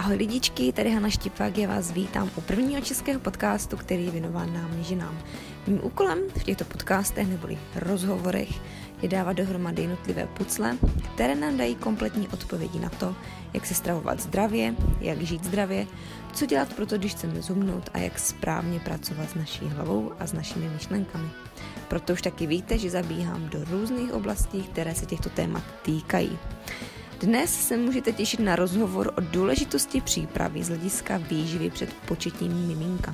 Ahoj lidičky, tady Hana Štipák, já vás vítám u prvního českého podcastu, který je věnován nám ženám. Mým úkolem v těchto podcastech neboli rozhovorech je dávat dohromady jednotlivé pucle, které nám dají kompletní odpovědi na to, jak se stravovat zdravě, jak žít zdravě, co dělat pro to, když chceme zhubnout a jak správně pracovat s naší hlavou a s našimi myšlenkami. Proto už taky víte, že zabíhám do různých oblastí, které se těchto témat týkají. Dnes se můžete těšit na rozhovor o důležitosti přípravy z hlediska výživy před početím miminka.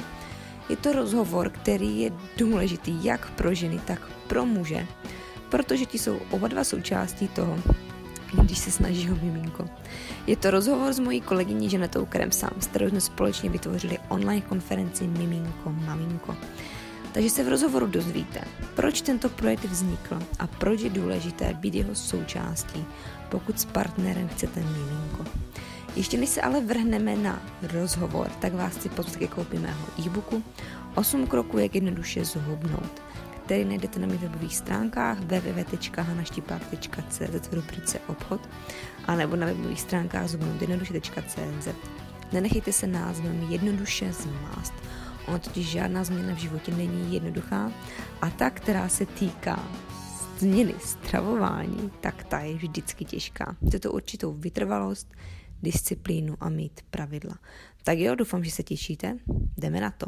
Je to rozhovor, který je důležitý jak pro ženy, tak pro muže, protože ti jsou oba dva součástí toho, když se snaží o miminko. Je to rozhovor s mojí kolegyní Ženetou Kremsám, s kterou jsme společně vytvořili online konferenci Miminko Maminko. Takže se v rozhovoru dozvíte, proč tento projekt vznikl a proč je důležité být jeho součástí, pokud s partnerem chcete miminko. Ještě než se ale vrhneme na rozhovor, tak vás chci pozvat ke koupě mého e-booku 8 kroků, jak jednoduše zhubnout, který najdete na mých webových stránkách www.hanaštipák.cz rubrice obchod a nebo na webových stránkách zhubnoutjednoduše.cz. Nenechejte se názvem jednoduše zmást. Ono totiž žádná změna v životě není jednoduchá a ta, která se týká změny stravování, tak ta je vždycky těžká. Chce to určitou vytrvalost, disciplínu a mít pravidla. Tak jo, doufám, že se těšíte. Jdeme na to.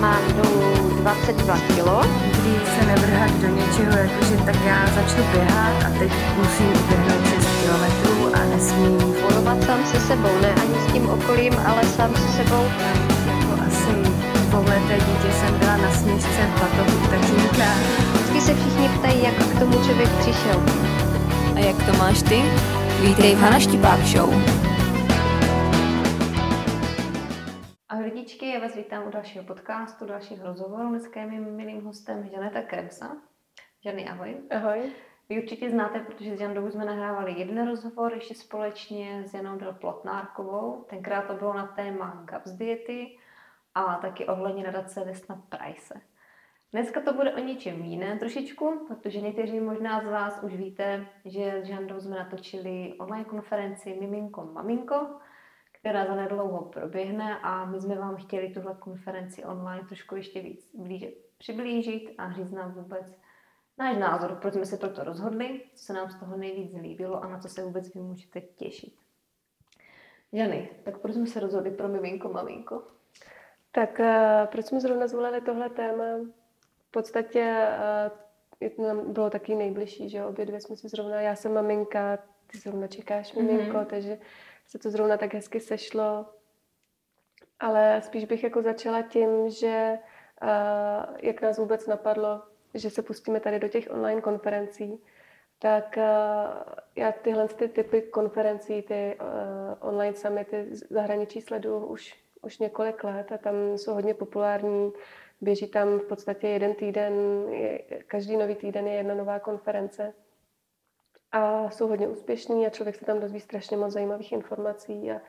Mám dolů 22 kilo. Kdy se nevrhat do něčeho, jakože tak já začnu běhat a teď musím uběhnout 6 kilometrů a nesmím Bojovat sám se sebou, ne ani s tím okolím, ale sám se sebou. jako asi dvouleté dítě jsem byla na sněžce v batohu tatínka. Vždycky se všichni ptají, jak k tomu člověk přišel. A jak to máš ty? Vítej v Hana Štipák Show. Ahoj lidičky, já vás vítám u dalšího podcastu, dalšího rozhovoru. Dneska je mým milým hostem Žaneta Kremsa. Žany, ahoj. Ahoj. Vy určitě znáte, protože s Jandou jsme nahrávali jeden rozhovor ještě společně s Janou Del Plotnárkovou. Tenkrát to bylo na téma GAPS diety a taky ohledně nadace Vesna Price. Dneska to bude o něčem jiném trošičku, protože někteří možná z vás už víte, že s Žandou jsme natočili online konferenci Miminko Maminko, která zanedlouho proběhne a my jsme vám chtěli tuhle konferenci online trošku ještě víc blíže přiblížit a říct nám vůbec náš názor, proč jsme se proto rozhodli, co se nám z toho nejvíc líbilo a na co se vůbec vy můžete těšit. Jany, tak proč jsme se rozhodli pro miminko, maminko? Tak uh, proč jsme zrovna zvolili tohle téma? V podstatě to nám bylo taky nejbližší, že obě dvě jsme si zrovna, já jsem maminka, ty zrovna čekáš miminko, Mhm. takže se to zrovna tak hezky sešlo. Ale spíš bych jako začala tím, že uh, jak nás vůbec napadlo, že se pustíme tady do těch online konferencí, tak uh, já tyhle ty typy konferencí, ty uh, online summity zahraničí sleduju už, už několik let a tam jsou hodně populární. Běží tam v podstatě jeden týden, každý nový týden je jedna nová konference. A jsou hodně úspěšní a člověk se tam dozví strašně moc zajímavých informací a,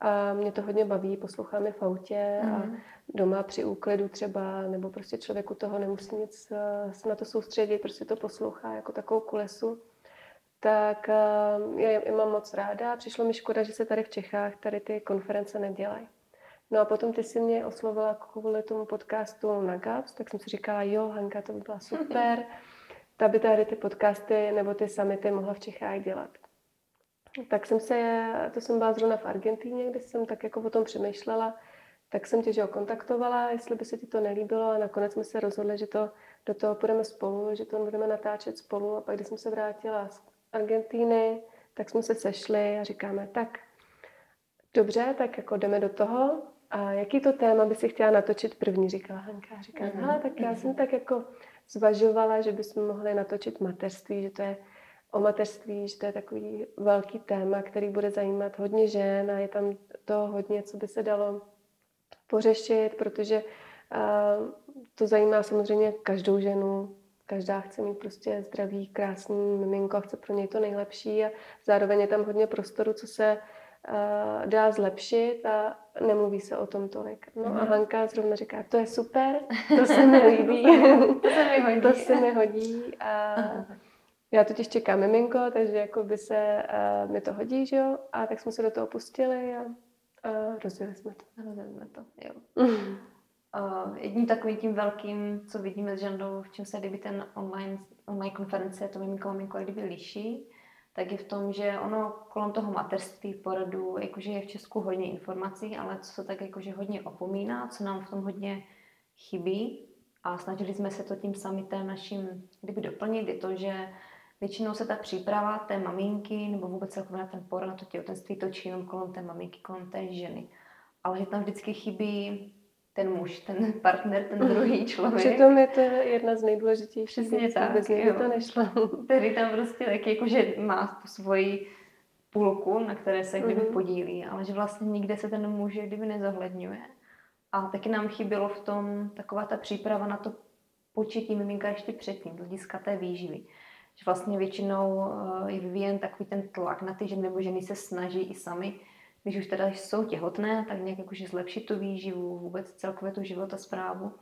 a mě to hodně baví, poslouchám je v autě a Mhm. doma při úklidu třeba, nebo prostě člověku toho nemusí nic eh, se na to soustředit, prostě to poslouchá jako takovou kulesu. Tak eh, já je mám moc ráda. Přišlo mi škoda, že se tady v Čechách tady ty konference nedělají. No a potom ty si mě oslovila kvůli tomu podcastu na GAPS, tak jsem si říkala, jo, Hanka, to by byla super. Ta by tady ty podcasty nebo ty summity mohla v Čechách dělat. Tak jsem se, to jsem byla zrovna v Argentíně, kde jsem tak jako o tom přemýšlela, tak jsem tě, že jo, kontaktovala, jestli by se ti to nelíbilo a nakonec jsme se rozhodli, že to do toho půjdeme spolu, že to budeme natáčet spolu a pak, když jsem se vrátila z Argentíny, tak jsme se sešli a říkáme, tak dobře, tak jako jdeme do toho a jaký to téma by si chtěla natočit první, říkala Hanka. Říkám, Mhm. hele, tak já jsem tak jako zvažovala, že bychom mohli natočit mateřství, že to je o mateřství, že to je takový velký téma, který bude zajímat hodně žen a je tam to hodně, co by se dalo pořešit, protože uh, to zajímá samozřejmě každou ženu. Každá chce mít prostě zdravý, krásný miminko a chce pro něj to nejlepší a zároveň je tam hodně prostoru, co se uh, dá zlepšit a nemluví se o tom tolik. No a mhm. Hanka zrovna říká, to je super, to se mi líbí, to se mi hodí. to se mi hodí a já totiž čekám miminko, takže jako by se uh, mi to hodí, že jo, a tak jsme se do toho pustili a, a rozjeli jsme to. Rozjeli jsme to, jo. Uh, jedním takovým tím velkým, co vidíme s Žandou, v čem se kdyby ten online, online konference, to miminko maminko kdyby liší, tak je v tom, že ono kolem toho materství, poradu, jakože je v Česku hodně informací, ale co se tak jakože hodně opomíná, co nám v tom hodně chybí a snažili jsme se to tím summitem naším kdyby doplnit, je to, že většinou se ta příprava té maminky nebo vůbec celkově ten porod na to těhotenství točí jenom kolem té maminky, kolem té ženy. Ale že tam vždycky chybí ten muž, ten partner, ten druhý člověk. Přitom je to jedna z nejdůležitějších Přesně věcí, tak, bez něj to nešlo. Který tam prostě taky jako, že má tu svoji půlku, na které se kdyby mm-hmm. podílí, ale že vlastně nikde se ten muž kdyby nezohledňuje. A taky nám chybělo v tom taková ta příprava na to početí miminka ještě předtím, z hlediska té výživy. Že vlastně většinou eh, je vyvíjen takový ten tlak na ty ženy, nebo ženy se snaží i sami když už teda jsou těhotné, tak nějak jakože zlepšit tu výživu, vůbec celkově tu životosprávu.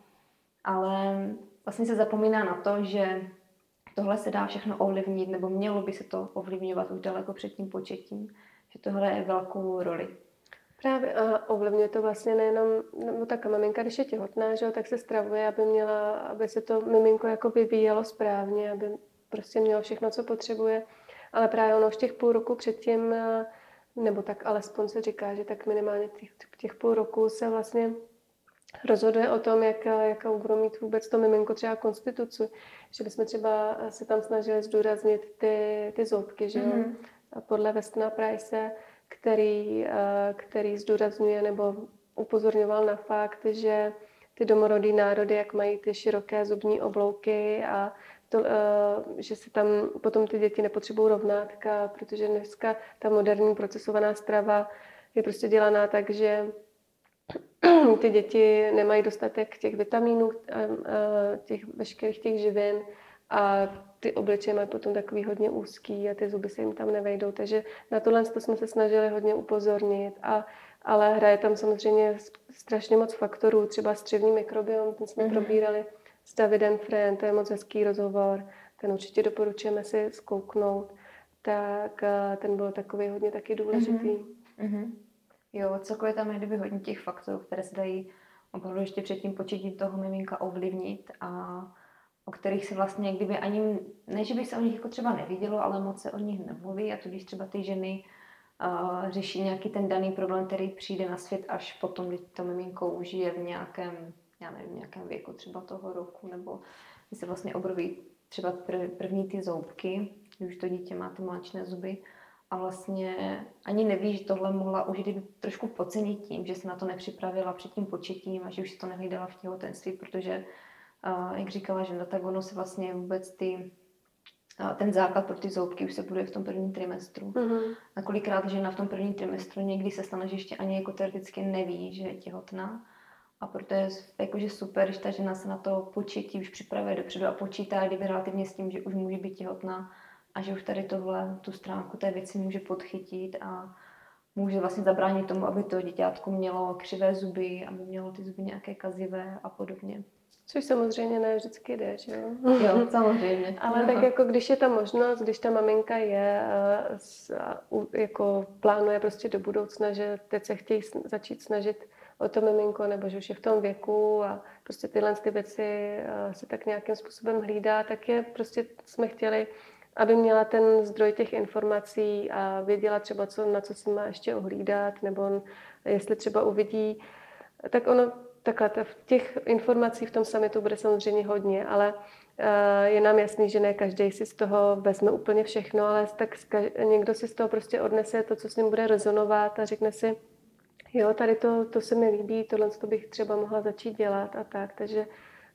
Ale vlastně se zapomíná na to, že tohle se dá všechno ovlivnit, nebo mělo by se to ovlivňovat už daleko před tím početím, že tohle je velkou roli. Právě a ovlivňuje to vlastně nejenom, nebo tak maminka, když je těhotná, že, tak se stravuje, aby, měla, aby se to miminko jako vyvíjelo správně, aby prostě mělo všechno, co potřebuje. Ale právě ono v těch půl roku předtím nebo tak alespoň se říká, že tak minimálně těch, těch půl roku se vlastně rozhoduje o tom, jak, jakou budou mít vůbec to miminko třeba konstituci. Že bychom třeba se tam snažili zdůraznit ty, ty zoubky, že jo? Mm-hmm. Podle Westona Price, který, eh, který zdůrazňuje nebo upozorňoval na fakt, že ty domorodý národy, jak mají ty široké zubní oblouky a to, eh, že se tam potom ty děti nepotřebují rovnátka, protože dneska ta moderní procesovaná strava je prostě dělaná tak, že ty děti nemají dostatek těch vitamínů, eh, eh, těch veškerých těch živin a ty obličeje mají potom takový hodně úzký a ty zuby se jim tam nevejdou. Takže na tohle to jsme se snažili hodně upozornit. A, ale hraje tam samozřejmě strašně moc faktorů, třeba střevní mikrobiom, ten jsme mm-hmm. probírali s Davidem Frem, to je moc hezký rozhovor, ten určitě doporučujeme si zkouknout, tak eh, ten byl takový hodně taky důležitý. Mm-hmm. Mm-hmm. Jo, celkově tam je kdyby hodně těch faktorů, které se dají opravdu ještě před tím početím toho miminka ovlivnit a o kterých se vlastně kdyby ani, ne, že by se o nich jako třeba nevidělo, ale moc se o nich nemluví a tudíž třeba ty ženy uh, řeší nějaký ten daný problém, který přijde na svět až potom, když to miminko už je v nějakém já nevím, nějakém věku třeba toho roku, nebo když se vlastně obroví třeba první ty zoubky, když už to dítě má ty mláčné zuby a vlastně ani neví, že tohle mohla už kdyby trošku pocenit tím, že se na to nepřipravila před tím početím a že už si to nehlídala v těhotenství, protože, jak říkala že tak ono se vlastně vůbec ty ten základ pro ty zoubky už se bude v tom prvním trimestru. Mm-hmm. A kolikrát žena v tom prvním trimestru někdy se stane, že ještě ani jako teoreticky neví, že je těhotná a proto je jakože super, když ta žena se na to počítí, už připravuje dopředu a počítá kdyby relativně s tím, že už může být těhotná a že už tady tohle, tu stránku té věci může podchytit a může vlastně zabránit tomu, aby to děťátko mělo křivé zuby, aby mělo ty zuby nějaké kazivé a podobně. Což samozřejmě ne vždycky jde, že jo? Jo, samozřejmě. Ale tak jako když je ta možnost, když ta maminka je, jako plánuje prostě do budoucna, že teď se chtějí začít snažit o to miminko, nebo že už je v tom věku a prostě tyhle ty věci eh, se tak nějakým způsobem hlídá, tak je prostě jsme chtěli, aby měla ten zdroj těch informací a věděla třeba, co, na co si má ještě ohlídat, nebo jestli třeba uvidí, tak ono takhle, těch informací v tom summitu bude samozřejmě hodně, ale eh, je nám jasný, že ne každý si z toho vezme úplně všechno, ale tak někdo si z toho prostě odnese to, co s ním bude rezonovat a řekne si, jo, tady to, to se mi líbí, tohle to bych třeba mohla začít dělat a tak, takže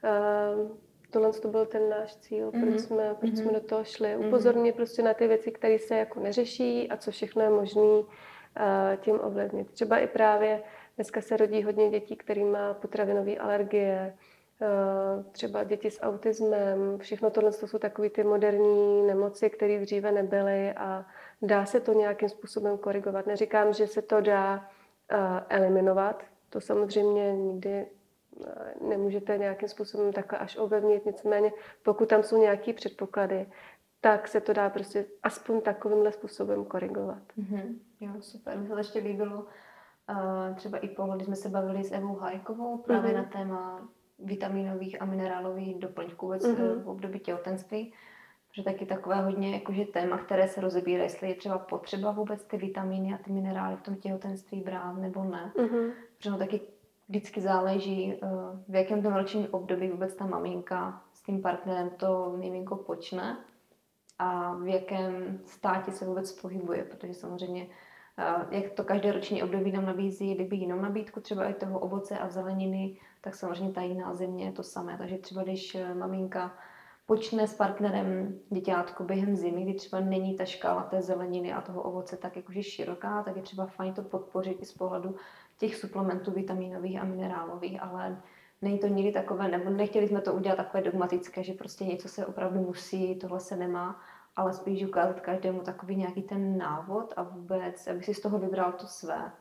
uh, tohle to byl ten náš cíl, mm-hmm. proč, jsme, proč mm-hmm. jsme do toho šli. Mhm. Upozornit mm-hmm. prostě na ty věci, které se jako neřeší a co všechno je možné uh, tím ovlivnit. Třeba i právě dneska se rodí hodně dětí, který má potravinové alergie, třeba děti s autismem, všechno tohle to jsou takové ty moderní nemoci, které dříve nebyly a dá se to nějakým způsobem korigovat. Neříkám, že se to dá eliminovat, to samozřejmě nikdy nemůžete nějakým způsobem takhle až ovlivnit, nicméně pokud tam jsou nějaké předpoklady, tak se to dá prostě aspoň takovýmhle způsobem korigovat. Mm-hmm. Jo, super. Mně se ještě líbilo uh, třeba i pohled, když jsme se bavili s Evou Hajkovou právě mm-hmm. na téma vitaminových a minerálových doplňků vůbec mm-hmm. v období těhotenství, že taky takové hodně jakože téma, které se rozebírá, jestli je třeba potřeba vůbec ty vitamíny a ty minerály v tom těhotenství brát nebo ne. Mm-hmm. Protože no taky vždycky záleží, uh, v jakém tom ročním období vůbec ta maminka s tím partnerem to miminko počne a v jakém státě se vůbec pohybuje, protože samozřejmě jak to každé roční období nám nabízí, kdyby jinou nabídku třeba i toho ovoce a zeleniny, tak samozřejmě ta jiná země je to samé. Takže třeba když e, maminka počne s partnerem děťátko během zimy, kdy třeba není ta škála té zeleniny a toho ovoce tak jakože široká, tak je třeba fajn to podpořit i z pohledu těch suplementů vitaminových a minerálových, ale není to nikdy takové, nebo nechtěli jsme to udělat takové dogmatické, že prostě něco se opravdu musí, tohle se nemá, ale spíš ukázat každému takový nějaký ten návod a vůbec, aby si z toho vybral to své.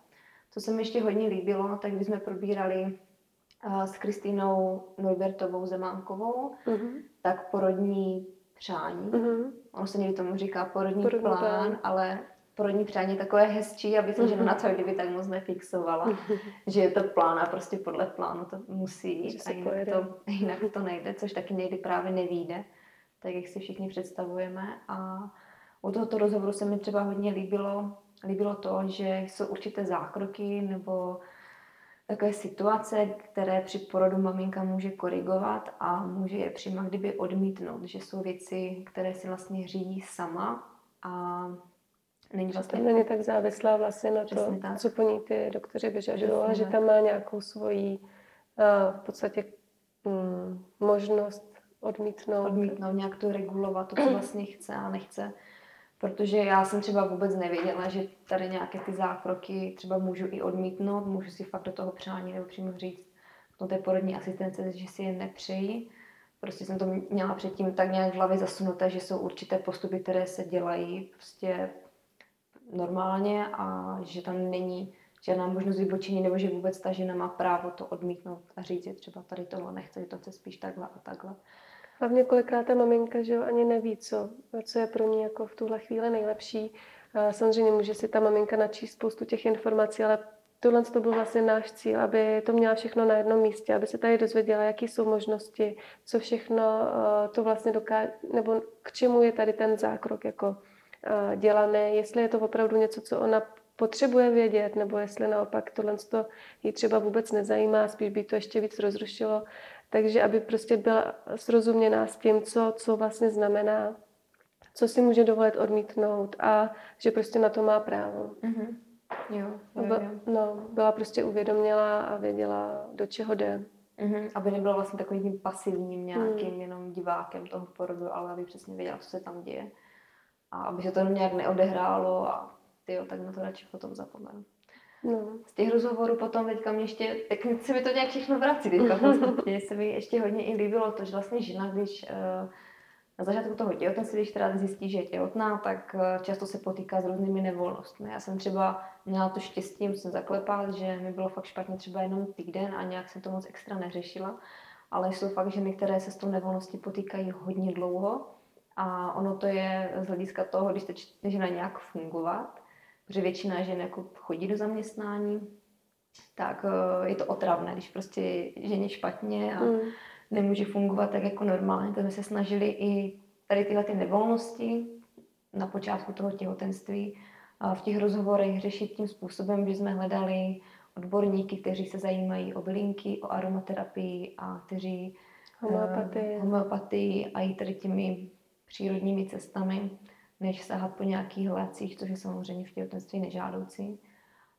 Co se mi ještě hodně líbilo, tak když jsme probírali s Kristýnou Neubertovou Zemánkovou, uh-huh. tak porodní přání. Uh-huh. Ono se někdy tomu říká porodní, porodní plán, plán, ale porodní přání je takové hezčí, aby se žena na to kdyby tak moc nefixovala, že je to plán a prostě podle plánu to musí jít a jinak to, jinak to nejde, což taky někdy právě nevíde tak jak si všichni představujeme. A u tohoto rozhovoru se mi třeba hodně líbilo, líbilo to, že jsou určité zákroky nebo takové situace, které při porodu maminka může korigovat a může je přímo kdyby odmítnout, že jsou věci, které si vlastně řídí sama a není vlastně... To není tak závislá vlastně na to, tak. co po ní ty doktoři vyžadují, ale že tam má nějakou svoji v podstatě mm, možnost odmítnout. Odmítnout, nějak to regulovat, to, co vlastně chce a nechce. Protože já jsem třeba vůbec nevěděla, že tady nějaké ty zákroky třeba můžu i odmítnout, můžu si fakt do toho přání nebo přímo říct no té porodní asistence, že si je nepřeji. Prostě jsem to měla předtím tak nějak v hlavě zasunuté, že jsou určité postupy, které se dělají prostě normálně a že tam není žádná možnost vybočení, nebo že vůbec ta žena má právo to odmítnout a říct, že třeba tady tohle nechce, že to chce spíš takhle a takhle. Hlavně kolikrát ta maminka že jo, ani neví, co, co je pro ní jako v tuhle chvíli nejlepší. Samozřejmě může si ta maminka načíst spoustu těch informací, ale tohle to byl vlastně náš cíl, aby to měla všechno na jednom místě, aby se tady dozvěděla, jaké jsou možnosti, co všechno to vlastně dokáže, nebo k čemu je tady ten zákrok jako dělaný, jestli je to opravdu něco, co ona potřebuje vědět, nebo jestli naopak tohle to ji třeba vůbec nezajímá, spíš by to ještě víc rozrušilo. Takže aby prostě byla srozuměná s tím, co, co vlastně znamená, co si může dovolit odmítnout a že prostě na to má právo. Mm-hmm. Jo, jo, jo. No, byla prostě uvědomělá a věděla, do čeho jde. Mm-hmm. Aby nebyla vlastně takovým tím pasivním nějakým mm. jenom divákem toho porodu, ale aby přesně věděla, co se tam děje. A aby se to nějak neodehrálo a ty tak na to radši potom zapomenu. No. Z těch rozhovorů potom teďka mě ještě, tak se mi to nějak všechno vrací teďka v se mi ještě hodně i líbilo to, že vlastně žena, když uh, na začátku toho těhotenství, když teda zjistí, že je těhotná, tak uh, často se potýká s různými nevolnostmi. Já jsem třeba měla to štěstí, musím zaklepat, že mi bylo fakt špatně třeba jenom týden a nějak jsem to moc extra neřešila. Ale jsou fakt ženy, které se s tou nevolností potýkají hodně dlouho. A ono to je z hlediska toho, když chce žena nějak fungovat, protože většina žen jako chodí do zaměstnání, tak eh, je to otravné, když prostě ženě špatně a mm. nemůže fungovat tak jako normálně. Tak jsme se snažili i tady tyhle ty nevolnosti na počátku toho těhotenství v těch rozhovorech řešit tím způsobem, že jsme hledali odborníky, kteří se zajímají o bylinky, o aromaterapii a kteří homeopatii, uh, homeopatii a i tady těmi přírodními cestami než sahat po nějakých lécích, což je samozřejmě v těhotenství nežádoucí.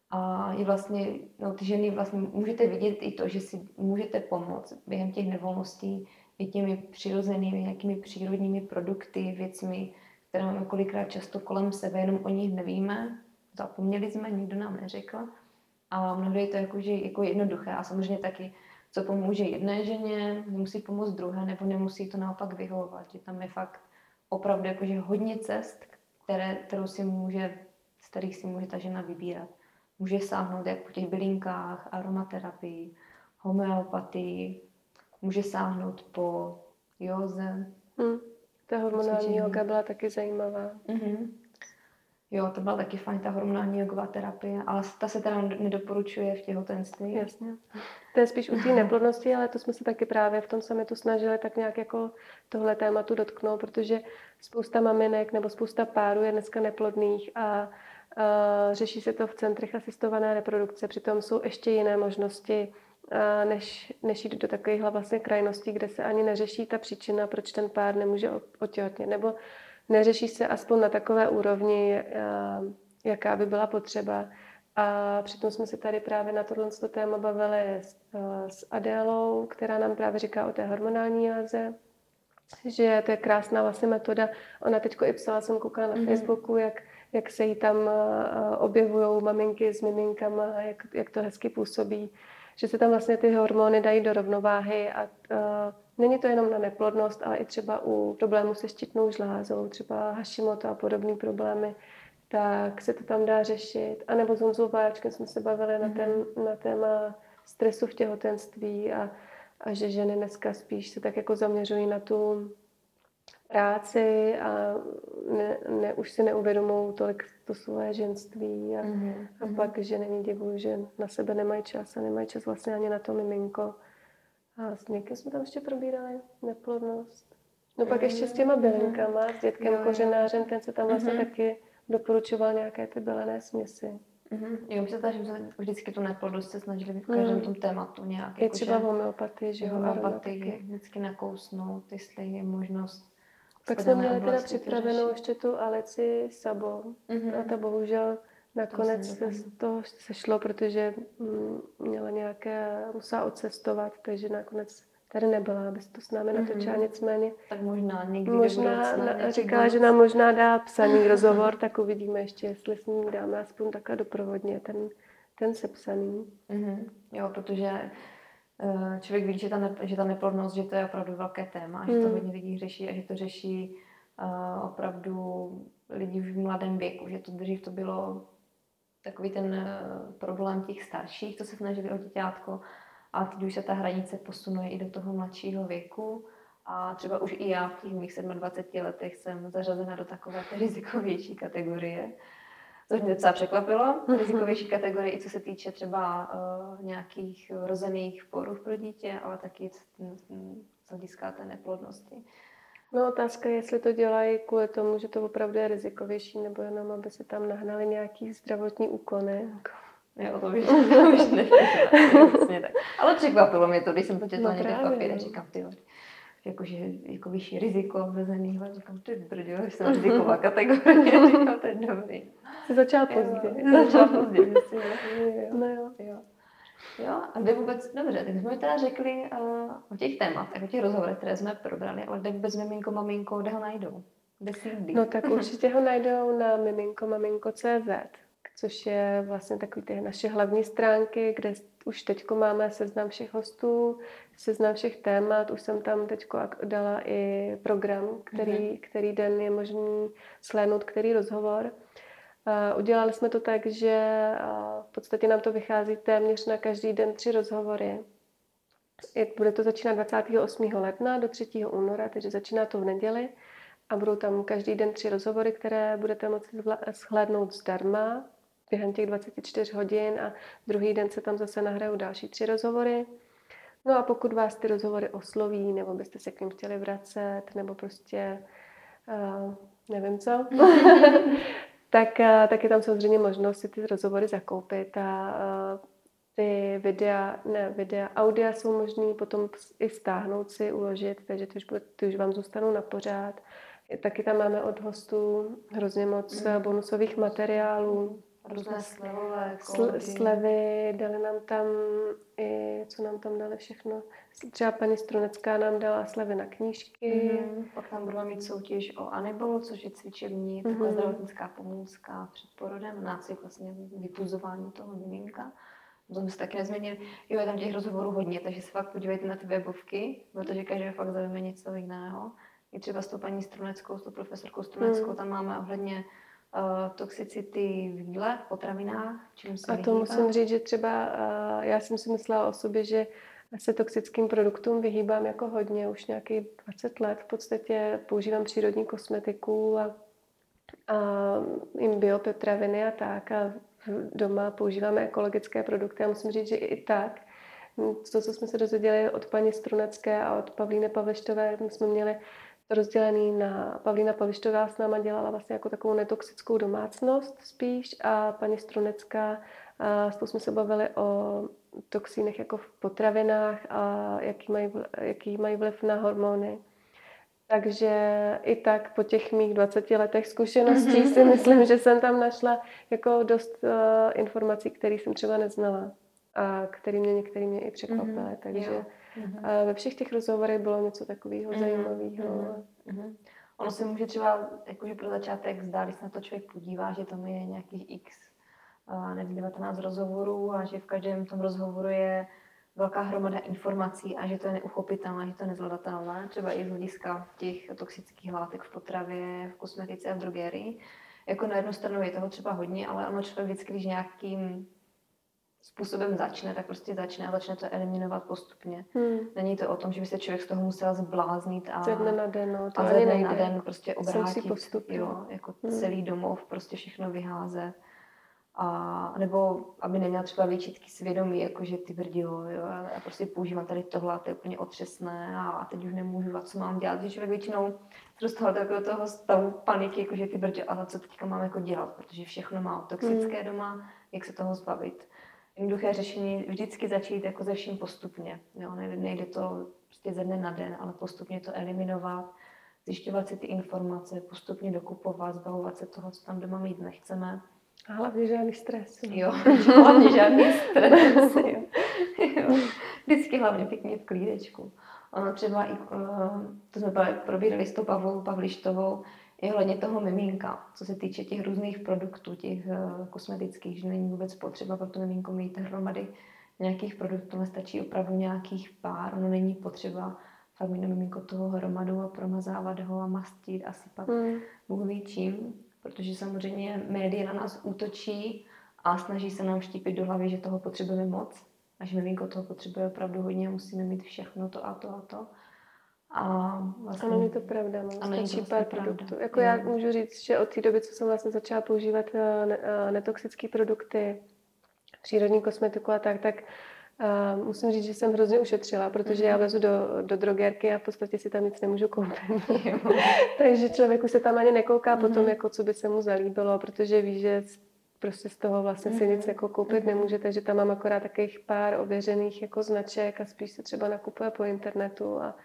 A je vlastně, no, ty ženy vlastně můžete vidět i to, že si můžete pomoct během těch nevolností i těmi přirozenými, nějakými přírodními produkty, věcmi, které máme kolikrát často kolem sebe, jenom o nich nevíme, zapomněli jsme, nikdo nám neřekl. A mnohdy je to jako, že jako jednoduché a samozřejmě taky co pomůže jedné ženě, nemusí pomoct druhé, nebo nemusí to naopak vyhovovat, že tam je fakt opravdu jakože hodně cest, které, kterou si může, z kterých si může ta žena vybírat. Může sáhnout jak po těch bylinkách, aromaterapii, homeopatii, může sáhnout po józe. Hmm. Ta hormonální Cvičení. yoga byla taky zajímavá. Mm-hmm. Jo, to byla taky fajn, ta hormonální jogová terapie, ale ta se teda nedoporučuje v těhotenství. Jasně. To je spíš u té neplodnosti, ale to jsme se taky právě v tom summitu snažili tak nějak jako tohle tématu dotknout, protože spousta maminek nebo spousta párů je dneska neplodných a, řeší se to v centrech asistované reprodukce. Přitom jsou ještě jiné možnosti, než, než jít do takových vlastně krajností, kde se ani neřeší ta příčina, proč ten pár nemůže otěhotnět. Nebo neřeší se aspoň na takové úrovni, jaká by byla potřeba. A přitom jsme se tady právě na tohle téma bavili s, s Adélou, která nám právě říká o té hormonální jáze, že to je krásná vlastně metoda. Ona teď i psala, jsem koukala na mm-hmm. Facebooku, jak, jak se jí tam objevují maminky s miminkama, jak, jak to hezky působí, že se tam vlastně ty hormony dají do rovnováhy a, a není to jenom na neplodnost, ale i třeba u problémů se štítnou žlázou, třeba Hashimoto a podobné problémy, tak se to tam dá řešit. A nebo s Honzou Báčkem jsme se bavili mm-hmm. na, ten, na téma stresu v těhotenství a, a že ženy dneska spíš se tak jako zaměřují na tu práci a ne, ne, už si neuvědomují tolik to svoje ženství a, mm-hmm. a pak, že není divu, že na sebe nemají čas a nemají čas vlastně ani na to miminko. A s někým jsme tam ještě probírali neplodnost. No pak ještě s těma bylinkama, s dětkem kořenářem, ten se tam vlastně mm-hmm. taky doporučoval nějaké ty bylené směsi. Mm-hmm. Jo, myslím, že jsme vždycky tu neplodnost se snažili v každém mm. tom tématu nějak. Je jako, třeba homeopatii, že jo? Homeopatii, vždycky nakousnout, jestli je možnost pak jsme měli teda připravenou ještě tu Alici Sabo. Mm-hmm. A ta bohužel nakonec to se z toho sešlo, protože mm, měla nějaké, musela odcestovat, takže nakonec tady nebyla, aby to s námi natočila, mm-hmm. nicméně. Tak možná někdy možná na, říkala, že nám možná dá psaný rozhovor, tak uvidíme ještě, jestli s ním dáme aspoň takhle doprovodně ten, ten sepsaný. Mm-hmm. Jo, protože uh, člověk ví, že ta, ne, že ta neplodnost, že to je opravdu velké téma, mm. že to hmm. hodně lidí řeší a že to řeší uh, opravdu lidi v mladém věku, že to dřív to bylo takový ten uh, problém těch starších, to se snažili o děťátko, a teď už se ta hranice posunuje i do toho mladšího věku. A třeba už i já v těch mých 27 letech jsem zařazena do takové rizikovější kategorie. Což mě docela překvapilo, rizikovější kategorie, i co se týče třeba uh, nějakých rozených poruch pro dítě, ale taky z hlediska té neplodnosti. No otázka je, jestli to dělají kvůli tomu, že to opravdu je rizikovější, nebo jenom, aby se tam nahnali nějaký zdravotní úkony. Jo, to už, to už tak. Ale překvapilo mě to, když jsem to četla no, někde v papíře, no. říkám, ty jakože jako vyšší riziko vzeného, říkám, ty brďo, jsem riziková kategorie, říkám, to je dobrý. Jsi začala pozdě. začala pozdě, myslím, no jo. jo. Jo, a kde vůbec, dobře, tak jsme teda řekli uh, o těch tématech, o těch rozhovorech, které jsme probrali, ale kde vůbec miminko, maminko, kde ho najdou? Kde sídlí? No tak určitě ho najdou na miminko, maminko.cz což je vlastně takový ty naše hlavní stránky, kde už teď máme seznam všech hostů, seznam všech témat, už jsem tam teď dala i program, který, mm-hmm. který den je možný slédnout, který rozhovor. Udělali jsme to tak, že v podstatě nám to vychází téměř na každý den tři rozhovory. Bude to začínat 28. ledna do 3. února, takže začíná to v neděli a budou tam každý den tři rozhovory, které budete moci shlédnout zdarma během těch 24 hodin a druhý den se tam zase nahrajou další tři rozhovory. No a pokud vás ty rozhovory osloví, nebo byste se k ním chtěli vracet, nebo prostě uh, nevím co, tak, uh, tak je tam samozřejmě možnost si ty rozhovory zakoupit a uh, ty videa, ne videa, audia jsou možný potom i stáhnout si, uložit, takže ty už, ty už vám zůstanou na pořád. Taky tam máme od hostů hrozně moc mm. bonusových materiálů, Různé slevové kódy. Slevy, dali nám tam i, co nám tam dali všechno. Třeba paní Strunecká nám dala slevy na knížky. Mm-hmm. Pak tam budeme mít soutěž o Anibolu, což je cvičební, mm-hmm. zdravotnická pomůcka před porodem, nácvik vlastně vypuzování toho miminka to jsme se taky nezměnili. Jo, je tam těch rozhovorů hodně, takže se fakt podívejte na ty webovky, protože každý fakt zaujme něco jiného. I třeba s tou paní Struneckou, s tou profesorkou Struneckou, hmm. tam máme ohledně toxicity v jídle, v potravinách, čím se A to vyhýbat. musím říct, že třeba uh, já jsem si myslela o sobě, že se toxickým produktům vyhýbám jako hodně, už nějaký 20 let v podstatě používám přírodní kosmetiku a, a jim biopotraviny a tak a doma používáme ekologické produkty a musím říct, že i tak to, co jsme se dozvěděli od paní Strunecké a od Pavlíny Pavlištové, my jsme měli rozdělený na Pavlína Pavlištová s náma dělala vlastně jako takovou netoxickou domácnost spíš a paní Strunecká, a s tou jsme se bavili o toxínech jako v potravinách a jaký mají, jaký mají vliv na hormony. Takže i tak po těch mých 20 letech zkušeností mhm. si myslím, že jsem tam našla jako dost uh, informací, které jsem třeba neznala a které mě některé mě i překvapily. Mm-hmm. Takže jo. Uh, ve všech těch rozhovorech bylo něco takového mm-hmm. zajímavého. Mm-hmm. Ono se může třeba, jakože pro začátek zdá, když se na to člověk podívá, že tam je nějakých x, uh, nevím, 19 rozhovorů a že v každém tom rozhovoru je velká hromada informací a že to je neuchopitelné, že to je nezvladatelné, třeba i z hlediska těch toxických látek v potravě, v kosmetice a v drogerii. Jako na jednu stranu je toho třeba hodně, ale ono člověk vždycky, když nějakým způsobem začne, tak prostě začne a začne to eliminovat postupně. Hmm. Není to o tom, že by se člověk z toho musel zbláznit a ze dne na den, no, to a ze dne na den prostě obrátit, jo, jako hmm. celý domov, prostě všechno vyházet a nebo aby neměla třeba výčitky svědomí, jako že ty brdilo, jo, a prostě používám tady tohle, to je úplně otřesné a, a teď už nemůžu, a co mám dělat, že člověk většinou se dostal do toho stavu paniky, jako že ty brdě, a co teďka mám jako dělat, protože všechno má toxické mm. doma, jak se toho zbavit. Jednoduché řešení vždycky začít jako ze vším postupně, jo, nejde, to prostě ze dne na den, ale postupně to eliminovat, zjišťovat si ty informace, postupně dokupovat, zbavovat se toho, co tam doma mít nechceme a hlavně žádný stres. No. Jo, hlavně žádný stres. jo. jo. Vždycky hlavně pěkně v klídečku. Ono třeba i, eh, to jsme probírali s tou Pavlou Pavlištovou, je hledně toho miminka, co se týče těch různých produktů, těch eh, kosmetických, že není vůbec potřeba pro to miminko mít hromady nějakých produktů, ale stačí opravdu nějakých pár, ono není potřeba fakt mít miminko toho hromadu a promazávat ho a mastit a sypat mm. Bůh ví čím protože samozřejmě média na nás útočí a snaží se nám štípit do hlavy, že toho potřebujeme moc a že miminko toho potřebuje opravdu hodně a musíme mít všechno to a to a to. A vlastně... A není to pravda, no. Stačí to pár produktů. Jako já můžu říct, že od té doby, co jsem vlastně začala používat eh, eh, netoxické produkty, přírodní kosmetiku a tak, tak Uh, musím říct, že jsem hrozně ušetřila, protože já mhm. do, do drogerky a v podstatě si tam nic nemůžu koupit. Takže člověk už se tam ani nekouká mm-hmm. potom, jako co by se mu zalíbilo, protože ví, že prostě z toho vlastně si nic mhm. jako koupit mm-hmm. nemůže, takže tam mám akorát takových pár ověřených jako značek a spíš se třeba nakupuje po internetu a,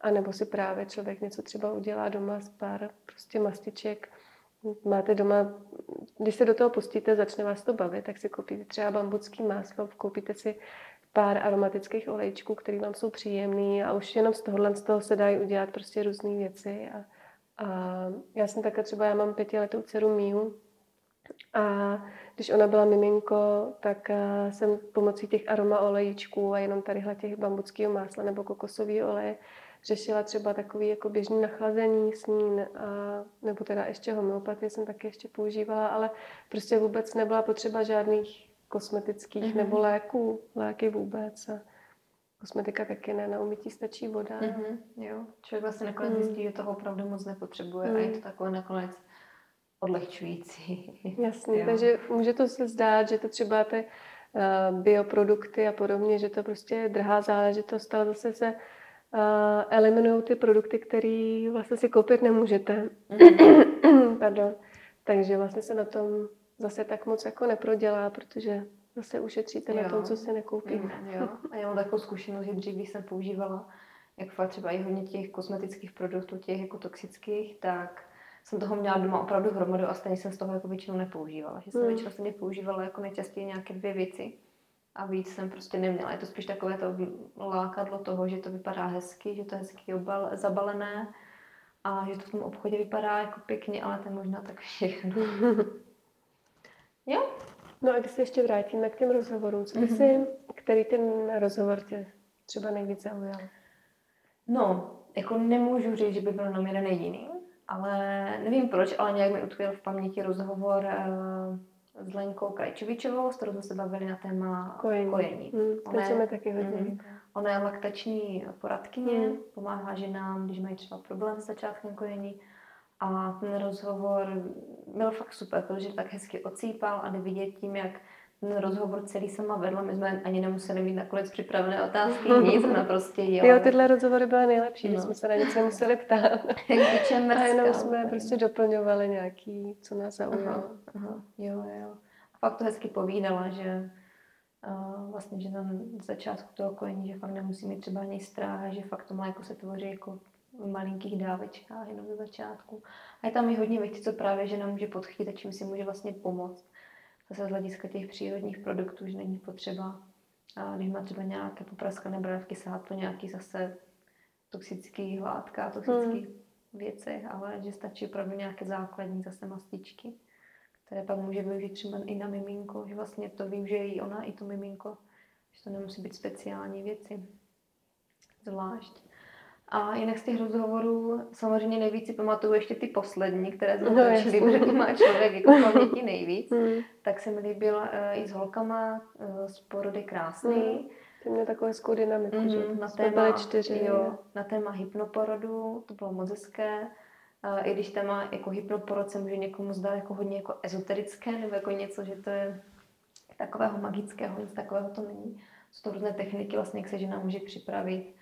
a nebo si právě člověk něco třeba udělá doma z pár prostě mastiček. Máte doma, když se do toho pustíte, začne vás to bavit, tak si koupíte třeba bambucký máslo, koupíte si pár aromatických olejčků, které vám jsou příjemný a už jenom z tohohle z toho se dají udělat prostě různé věci. A, a já jsem také třeba, já mám pětiletou dceru Míu a když ona byla miminko, tak jsem pomocí těch aroma olejčků a jenom tadyhle těch bambuckého másla nebo kokosového oleje řešila třeba takový jako běžný nachlazení snín, a, nebo teda ještě homeopatie jsem taky ještě používala, ale prostě vůbec nebyla potřeba žádných kosmetických mm-hmm. nebo léků, léky vůbec. A kosmetika taky ne, na umytí stačí voda. Mm-hmm. Jo, člověk vlastně nakonec mm. zjistí, že toho opravdu moc nepotřebuje mm. a je to takové nakonec odlehčující. Jasně, jo. takže může to se zdát, že to třeba ty uh, bioprodukty a podobně, že to prostě je drahá záležitost, ale zase se eliminují ty produkty, které vlastně si koupit nemůžete. Mm. Pardon. Takže vlastně se na tom zase tak moc jako neprodělá, protože zase ušetříte jo. na tom, co si nekoupíme. Mm, jo. A já mám takovou zkušenost, že dřív, když jsem používala jak fakt třeba i hodně těch kosmetických produktů, těch jako toxických, tak jsem toho měla doma opravdu hromadu a stejně jsem z toho jako většinou nepoužívala. Že jsem hmm. většinou používala jako nejčastěji nějaké dvě věci a víc jsem prostě neměla. Je to spíš takové to lákadlo toho, že to vypadá hezky, že to je hezky obal, zabalené a že to v tom obchodě vypadá jako pěkně, ale to je možná tak všechno. Jo, No a když se ještě vrátíme k těm rozhovorům, co by si, který ten rozhovor tě třeba nejvíc zaujal? No, jako nemůžu říct, že by byl jenom jeden jediný, ale nevím proč, ale nějak mi utkvěl v paměti rozhovor uh, s Lenkou Krajčovičovou, s kterou jsme se bavili na téma Kojení. kojení. Mm, Ona je- taky hodně mm. Ona je laktační poradkyně, Mm. pomáhá ženám, když mají třeba problém s začátkem kojení. A ten rozhovor byl fakt super, protože tak hezky ocípal a jde vidět tím, jak ten rozhovor celý sama vedla. My jsme ani nemuseli mít nakonec připravené otázky, nic, ona prostě jela. Jo, tyhle rozhovory byly nejlepší, že No. jsme se na nic nemuseli ptát. A jenom jsme úplně. prostě doplňovali nějaký, co nás Aha, zaujalo. aha, jo, jo. A fakt to hezky povídala, že uh, vlastně, že tam z začátku toho kojení, že fakt nemusí mít třeba ani strach, že fakt to mléko se tvoří jako v malinkých dávečkách jenom ze začátku. A je tam i hodně věcí, co právě žena může podchytit a čím si může vlastně pomoct. Zase z hlediska těch přírodních produktů, že není potřeba, a když má třeba nějaké popraskané brávky, sahat po nějaký zase toxický látka, toxický věcech, ale že stačí opravdu nějaké základní zase mastičky, které pak může využít třeba i na miminko, že vlastně to využije i ona, i to miminko, že to nemusí být speciální věci. Zvlášť. A jinak z těch rozhovorů samozřejmě nejvíc si pamatuju ještě ty poslední, které jsme No, točili, protože má člověk jako paměti nejvíc. Hmm. Tak se mi líbil uh, i s holkama uh, z porody krásný. Hmm. Ty měl takovou hezkou dynamiku, že Mm, na jsme téma, byli čtyři. jo, na téma hypnoporodu, to bylo moc hezké. Uh, I když téma jako hypnoporod se může někomu zdát jako hodně jako ezoterické, nebo jako něco, že to je takového magického, nic takového to není. Jsou to různé techniky, vlastně, jak se žena může připravit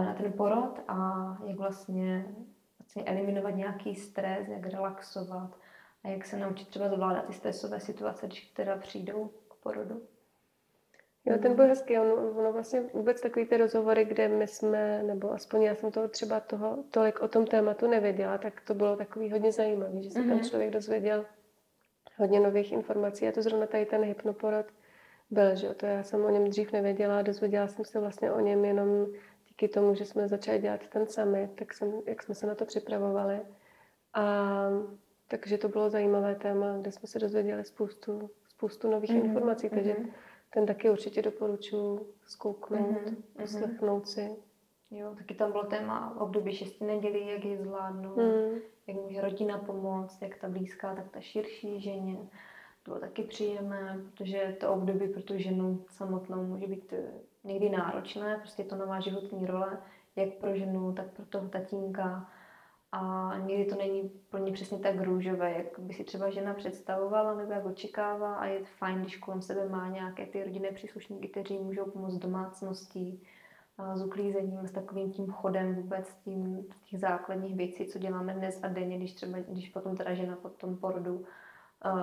na ten porod a jak vlastně, vlastně eliminovat nějaký stres, jak relaxovat a jak se naučit třeba zvládat ty stresové situace, když teda přijdou k porodu. Jo, ten byl hezký. On, ono vlastně vůbec takový ty rozhovory, kde my jsme, nebo aspoň já jsem toho třeba toho tolik o tom tématu nevěděla, tak to bylo takový hodně zajímavý, že se mm-hmm. tam Mhm. člověk dozvěděl hodně nových informací. A to zrovna tady ten hypnoporod byl, že jo, to já jsem o něm dřív nevěděla dozvěděla jsem se vlastně o něm jenom díky tomu, že jsme začali dělat ten summit, tak jsem, jak jsme se na to připravovali. A takže to bylo zajímavé téma, kde jsme se dozvěděli spoustu, spoustu nových Mhm, informací, takže mhm. ten taky určitě doporučuji zkouknout, Mhm, mhm. poslechnout si. Jo, taky tam bylo téma období šesti nedělí, jak je zvládnout, Hmm. jak může rodina pomoct, jak ta blízká, tak ta širší ženě. To bylo taky příjemné, protože to období pro tu ženu samotnou může být eh, někdy náročné, prostě to nová životní role, jak pro ženu, tak pro toho tatínka. A někdy to není pro ně přesně tak růžové, jak by si třeba žena představovala nebo jak očekává a je fajn, když kolem sebe má nějaké ty rodinné příslušníky, kteří můžou pomoct domácností, s uklízením, s takovým tím chodem vůbec, tím těch základních věcí, co děláme dnes a denně, když třeba, když potom teda žena po tom porodu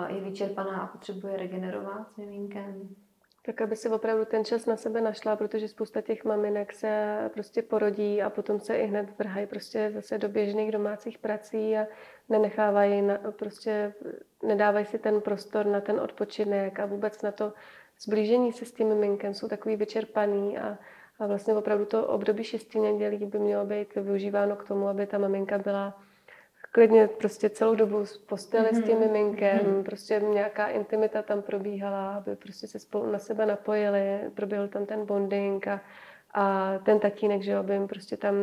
je vyčerpaná a potřebuje regenerovat s miminkem. Tak aby si opravdu ten čas na sebe našla, protože spousta těch maminek se prostě porodí a potom se i hned vrhají prostě zase do běžných domácích prací a nenechávají, na, prostě nedávají si ten prostor na ten odpočinek a vůbec na to zblížení se s tím miminkem, jsou takový vyčerpaný a, a vlastně opravdu to období šesti nedělí by mělo být využíváno k tomu, aby ta maminka byla klidně prostě celou dobu z posteli s tím Mhm. miminkem, Mhm. prostě nějaká intimita tam probíhala, aby prostě se spolu na sebe napojili, proběhl tam ten bonding a, a ten tatínek, že aby jim prostě tam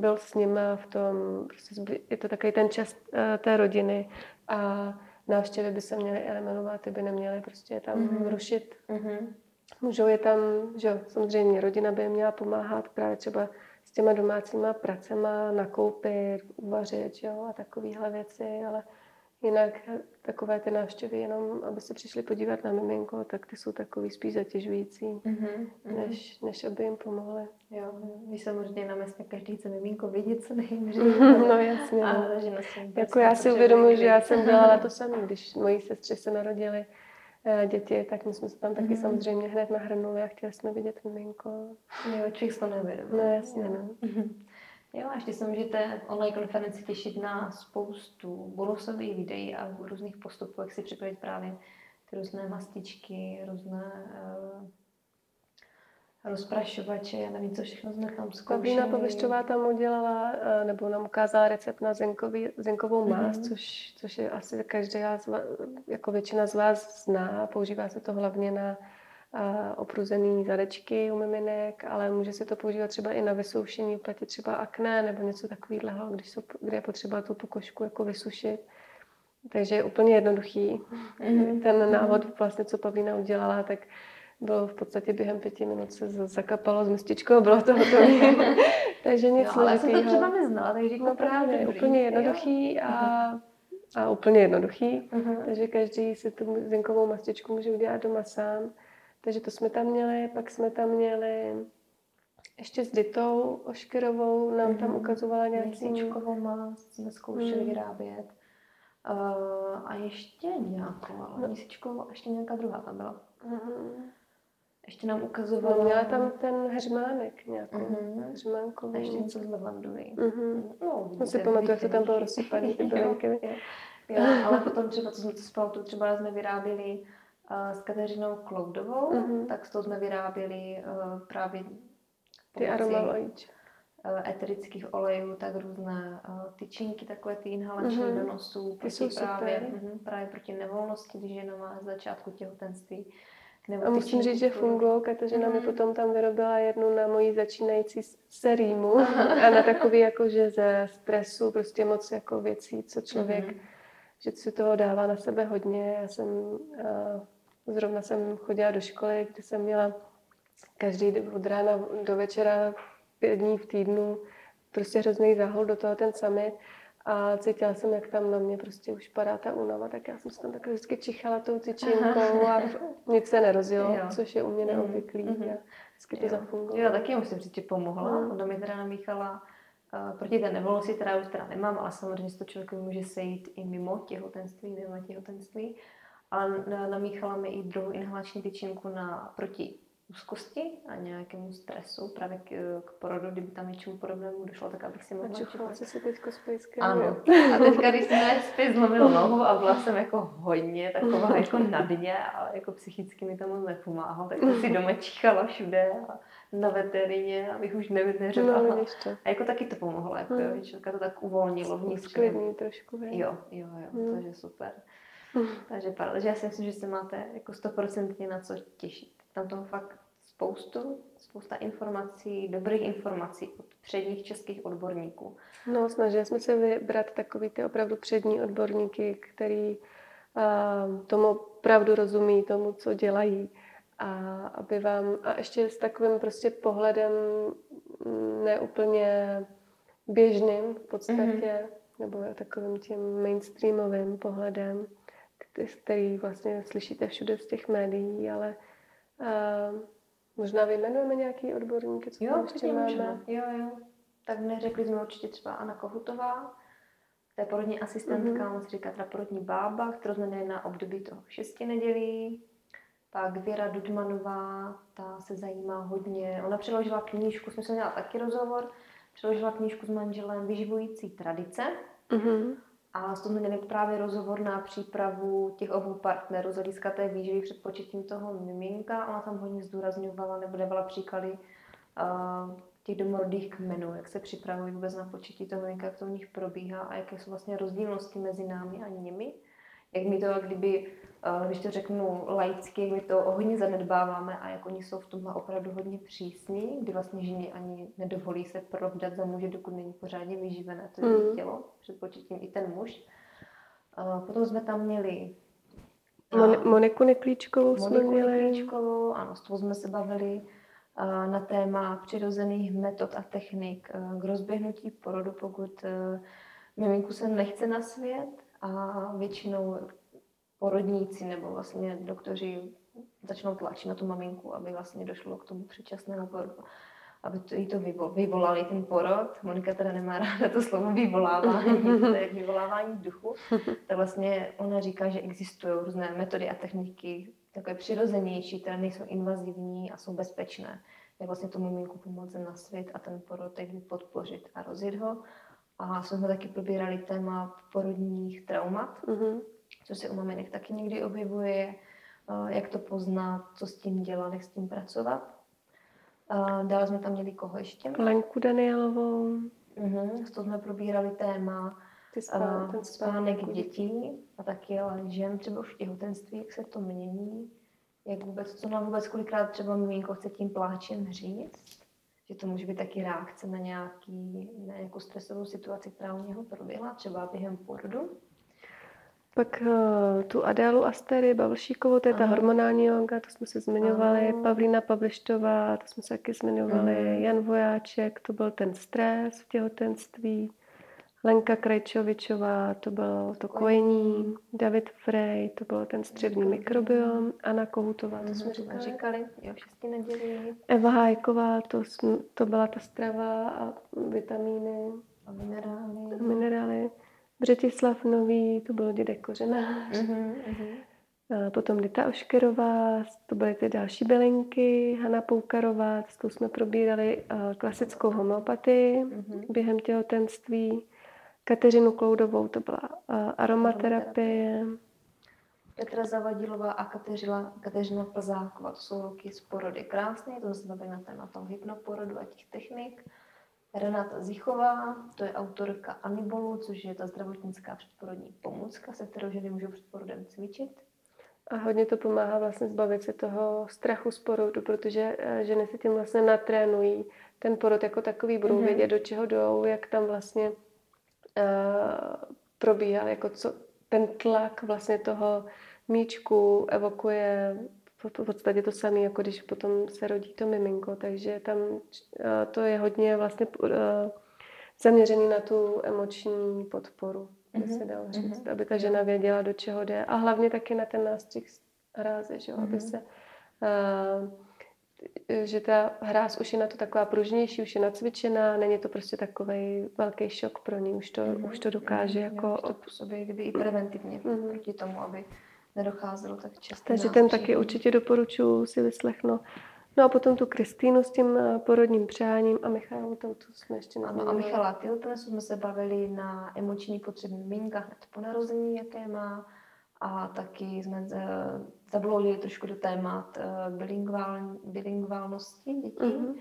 byl s nima v tom, prostě je to takový ten čas eh, té rodiny a návštěvy by se měly eliminovat, ty by neměly prostě tam Mhm. rušit Mm-hmm. Můžou je tam, že jo, samozřejmě rodina by jim měla pomáhat právě třeba těma domácíma pracema, nakoupit, uvařit, jo, a takovéhle věci, ale jinak takové ty návštěvy jenom, aby se přišli podívat na miminko, tak ty jsou takový spíš zatěžující, Mm-hmm. než, než aby jim pomohly. Jo, když samozřejmě na městě každý chce miminko vidět co nejdřív. No jasně, no. Se vůbec Jako já si nepotřebuje uvědomuji, že já jsem dělala to samé, když mojí sestře se narodily děti, tak my jsme se tam taky Mhm. samozřejmě hned nahrnuli a chtěli jsme vidět miminko. Jo, člověk to neuvědomuje. No jasně, no. Mhm. Jo, a ještě se můžete online konferenci těšit na spoustu bonusových videí a různých postupů, jak si připravit právě ty různé mastičky, různé rozprašovače, já nevím, co všechno jsme tam zkoušeli. Pavlína Povišťová tam udělala, eh, nebo nám ukázala recept na zinkový, zinkovou mást, Mhm. což, což je asi va- jako většina z vás zná. Používá se to hlavně na a, opruzený zadečky u miminek, ale může se to používat třeba i na vysoušení v platě třeba akné nebo něco takového, když, jsou, kde je potřeba tu pokožku jako vysušit. Takže je úplně jednoduchý. Mhm. Ten návod, vlastně, co Pavlína udělala, tak bylo v podstatě během pěti minut se z- zakapalo s mističkou a bylo to hotové. takže nic Jo, ale jsem to třeba neznala, takže No právě, dobrý. úplně Jo. jednoduchý a, a úplně jednoduchý. Mhm. Takže každý si tu zinkovou mastičku může udělat doma sám. Takže to jsme tam měli, pak jsme tam měli ještě s Ditou Oškerovou, nám tam Mhm. ukazovala nějaký... Měsíčkovou mást jsme zkoušeli Mhm. vyrábět. Uh, a ještě nějakou, ale měsíčkovou a ještě nějaká druhá tam byla. Mhm. Ještě nám ukazovala... Měla tam ten heřmánek nějakou, Mhm. heřmánkovou. A ještě něco z lavandový. Mhm. No, No si pamatuju, jak to tam bylo rozsypaný, ty bylinky. Jo, ale potom třeba, co jsme to spolu, třeba jsme vyráběli uh, s Kateřinou Kloudovou, Mhm. tak s tou jsme vyráběli uh, právě Ty pomocí, aroma ojič. uh, eterických olejů, tak různé tyčinky, takové ty inhalační Mhm. do nosu, Ty proti jsou právě, super. mhm, právě proti nevolnosti, když žena má z začátku těhotenství. Nebo A musím říct, že fungují. Kateřina mi Mhm. potom tam vyrobila jednu na mojí začínající s- serýmu a na takový jako, že ze stresu prostě moc jako věcí, co člověk, Mhm. že si toho dává na sebe hodně. Já jsem, a zrovna jsem chodila do školy, kde jsem měla každý od rána do večera pět dní v týdnu prostě hrozný zahol do toho ten summit a cítila jsem, jak tam na mě prostě už padá ta únava, tak já jsem se tam takhle vždycky čichala tou tyčinkou a nic se nerozjelo, Jo. což je u mě Mhm, neobvyklý. mhm. A vždycky to Jo. zafungovalo. Jo, taky musím říct, že pomohla. Mm. Ona mi teda namíchala uh, proti té nevolnosti, která už teda nemám, ale samozřejmě se to člověku může sejít i mimo těhotenství, mimo těhotenství. Ale na- namíchala mi i druhou inhalační tyčinku na proti úzkosti a nějakému stresu, právě k, k porodu, kdyby tam něčemu podobnému došlo, tak abych si mohla čuchala čuchat. jsi si teďko s pejskem. Ano. A teďka, když jsme zpět zlomil nohu a byla jsem jako hodně taková jako na dně, ale jako psychicky mi to moc nepomáhalo, tak jsem si doma číchala všude a na veterině, abych už ne, neřekla. No, a jako taky to pomohlo, jako Mm. jo, že člověka to tak uvolnilo vnitř. Trošku, hej. Jo, jo, jo, Mm. takže super. Takže takže já si myslím, že se máte jako stoprocentně na co těšit. Tam toho fakt spoustu, spousta informací, dobrých informací od předních českých odborníků. No, snažili jsme se vybrat takový ty opravdu přední odborníky, který uh, tomu opravdu rozumí, tomu, co dělají. A aby vám, a ještě s takovým prostě pohledem mm, neúplně běžným v podstatě, mm-hmm. nebo takovým tím mainstreamovým pohledem, který, který vlastně slyšíte všude z těch médií, ale uh, možná vyjmenujeme nějaký odborníky, co Jo, tam ještě máme. můžeme. Jo, jo. Tak neřekli jsme určitě třeba Anna Kohutová, to je porodní asistentka, Mhm. mm-hmm. on se říká teda porodní bába, kterou jsme měli na období toho šesti nedělí. Pak Věra Dudmanová, ta se zajímá hodně, ona přeložila knížku, jsme se měla taky rozhovor, přeložila knížku s manželem Vyživující tradice. Mm-hmm. A tom jsme měli právě rozhovor na přípravu těch obou partnerů z hlediska té výživy před početím toho miminka. Ona tam hodně zdůrazňovala nebo dávala příklady uh, těch domorodých kmenů, jak se připravují vůbec na početí toho miminka, jak to u nich probíhá a jaké jsou vlastně rozdílnosti mezi námi a nimi. Jak my to, kdyby, uh, když to řeknu laicky, jak my to hodně zanedbáváme a jak oni jsou v tomhle opravdu hodně přísní, kdy vlastně ženy ani nedovolí se provdat za muže, dokud není pořádně vyživené to Mm. tělo, před početím i ten muž. Uh, potom jsme tam měli Mon- Moniku Neklíčkovou jsme Moniku měli. Neklíčkovou, ano, s tou jsme se bavili na téma přirozených metod a technik k rozběhnutí porodu, pokud miminku se nechce na svět a většinou porodníci nebo vlastně doktoři začnou tlačit na tu maminku, aby vlastně došlo k tomu předčasnému porodu aby to, jí to vyvo, vyvolali ten porod. Monika teda nemá ráda to slovo vyvolávání, to je vyvolávání duchu. Tak vlastně ona říká, že existují různé metody a techniky, takové přirozenější, které nejsou invazivní a jsou bezpečné. Jak vlastně tomu miminku pomoct na svět a ten porod podpořit a rozjet ho. A jsme taky probírali téma porodních traumat, Mhm. co se u maminek taky někdy objevuje, eh, jak to poznat, co s tím dělat, jak s tím pracovat. Uh, dále jsme tam měli koho ještě? Lenku Danielovou. Uh-huh. S tou jsme probírali téma Ty uh, ten spánek dětí a taky ale žen třeba už v těhotenství, jak se to mění, jak vůbec, co nám vůbec kolikrát třeba miminko chce tím pláčem říct, že to může být taky reakce na, nějaký, na nějakou stresovou situaci, která u něho proběhla, třeba během porodu. Pak uh, tu Adélu Astery Bavlšíkovou, to je ta Aha. hormonální yoga, to jsme se zmiňovali. Aha. Pavlína Pavlištová, to jsme se taky zmiňovali. Mhm. Jan Vojáček, to byl ten stres v těhotenství. Lenka Krajčovičová, to bylo to kojení. David Frey, to byl ten střevní mikrobiom. Anna Kohutová, to jsme Mhm, říkali. říkali, jo, šestý neděli Eva Hájková, to, jsme, to byla ta strava a vitamíny, a minerály. minerály. Břetislav Nový, to byl dědek kořenář. Mhm, mhm. A Potom Dita Oškerová, to byly ty další bylinky, Hana Poukarová, s tou jsme probírali klasickou homeopatii Mhm. během těhotenství. Kateřinu Kloudovou, to byla eh, aromaterapie. Petra Zavadilová a Kateřina, Kateřina Plzáková, to jsou holky z porody krásné, to bavili na téma toho hypnoporodu a těch technik. Renata Zichová, to je autorka Anibolu, což je ta zdravotnická předporodní pomůcka, se kterou ženy můžou před porodem cvičit. A hodně to pomáhá vlastně zbavit se toho strachu z porodu, protože eh, ženy se tím vlastně natrénují. Ten porod jako takový budou Mhm. vědět, do čeho jdou, jak tam vlastně uh, probíhá, jako co ten tlak vlastně toho míčku evokuje v podstatě to samé, jako když potom se rodí to miminko. Takže tam eh, to je hodně vlastně eh, zaměřený na tu emoční podporu, by Mhm, se dalo říct, mhm. aby ta žena věděla, do čeho jde. A hlavně taky na ten nástřih hráze, že jo? aby Mhm. se eh, že ta hráz už je na to taková pružnější, už je nacvičená, není to prostě takový velký šok pro ní, už to, Mhm, už to dokáže mhm, jako už to působí kdyby i preventivně Mhm. proti tomu, aby nedocházelo tak často. Takže ten taky určitě doporučuji si vyslechnout. No a potom tu Kristýnu s tím eh, porodním přáním a Michalu, tam tu jsme ještě Ano, a. Michala Tiltnesu jsme se bavili na emoční potřeby miminka hned po narození, jaké má. A taky jsme eh, zabloudili trošku do témat eh, bilingvál, bilingválnosti dětí. Mhm.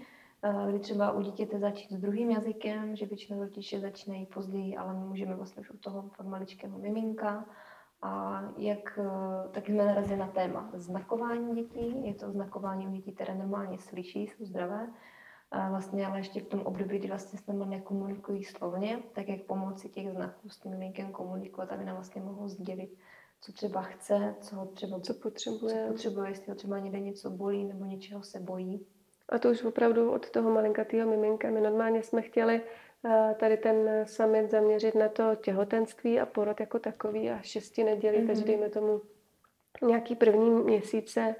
Eh, kdy třeba u dítěte začít s druhým jazykem, že většinou rodiče začínají později, ale my můžeme vlastně už u toho od maličkého miminka. A jak, taky jsme narazili na téma znakování dětí. Je to znakování u dětí, které normálně slyší, jsou zdravé. A vlastně ale ještě v tom období, kdy vlastně s námi nekomunikují slovně, tak jak pomocí těch znaků s tím miminkem komunikovat, aby nám vlastně mohlo sdělit, co třeba chce, co ho třeba Co co potřebuje. potřebuje, jestli ho třeba někde něco bolí nebo něčeho se bojí. A to už opravdu od toho malinkatého miminka. My normálně jsme chtěli eh, tady ten summit zaměřit na to těhotenství a porod jako takový a šesti nedělí, Mhm. takže dejme tomu nějaký první měsíce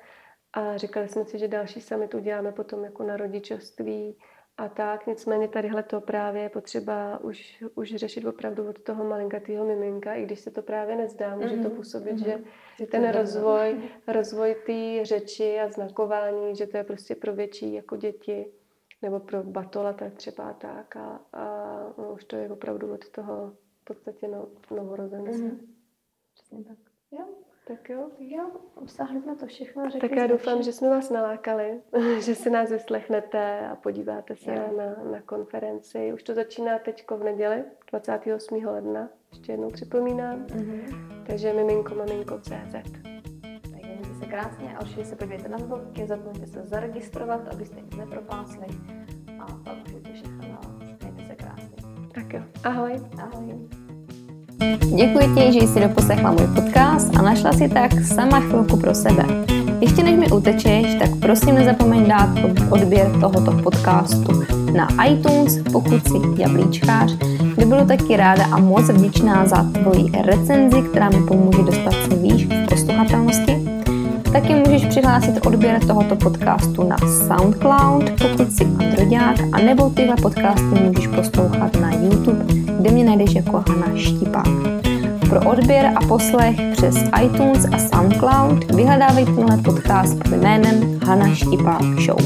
a říkali jsme si, že další summit uděláme potom jako na rodičovství a tak. Nicméně tadyhle to právě je potřeba už, už řešit opravdu od toho malinkatého miminka, i když se to právě nezdá, může to Mhm, působit, mhm. že ten rozvoj, rozvoj té řeči a znakování, že to je prostě pro větší jako děti, nebo pro batolata třeba tak a, a no, už to je opravdu od toho v podstatě no, novorozence. Mhm. Přesně tak. Jo, Tak jo. jo, obsáhli jsme to všechno. Řekli Tak já doufám, vše. že jsme vás nalákali, že si nás vyslechnete a podíváte se Jo. na, na konferenci. Už to začíná teď v neděli, 28. ledna, ještě jednou připomínám. Mhm. Takže miminko, maminko, CZ. Tak mějte se krásně a určitě se podívejte na webovky, nezapomeňte se zaregistrovat, abyste nic nepropásli. A pak můžete všechno na vás. Mějte se krásně. Tak jo, ahoj. Ahoj. Děkuji ti, že jsi doposlechla můj podcast a našla si tak sama chvilku pro sebe. Ještě než mi utečeš, tak prosím nezapomeň dát odběr tohoto podcastu na iTunes, pokud jsi jablíčkář, kde budu taky ráda a moc vděčná za tvoji recenzi, která mi pomůže dostat se výš v posluchatelnosti. Taky můžeš přihlásit odběr tohoto podcastu na SoundCloud, pokud jsi androďák, a nebo tyhle podcasty můžeš poslouchat na YouTube, kde mě najdeš jako Hana Štipák. Pro odběr a poslech přes iTunes a SoundCloud vyhledávej tenhle podcast pod jménem Hana Štipák Show.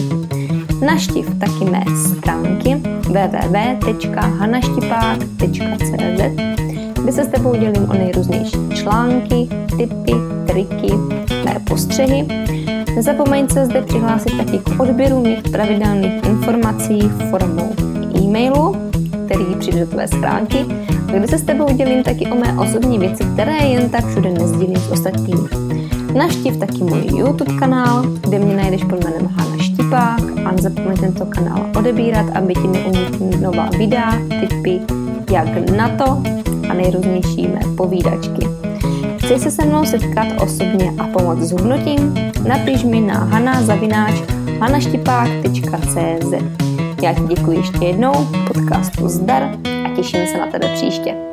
Naštiv taky mé stránky www.hanaštipák.cz kde se s tebou dělím o nejrůznější články, tipy, triky, mé postřehy. Nezapomeň se zde přihlásit taky k odběru mých pravidelných informací formou e-mailu, který přijde do tvé schránky, kde se s tebou dělím taky o mé osobní věci, které jen tak všude nezdílím s ostatními. Naštiv taky můj YouTube kanál, kde mě najdeš pod jménem Hana Štipák a nezapomeň tento kanál odebírat, aby ti neunikly nová videa, tipy, jak na to a nejrůznější mé povídačky. Chceš se se mnou setkat osobně a pomoct s hubnutím? Napiš mi na hanaštipák.cz Já ti děkuji ještě jednou, podcastu zdar a těším se na tebe příště.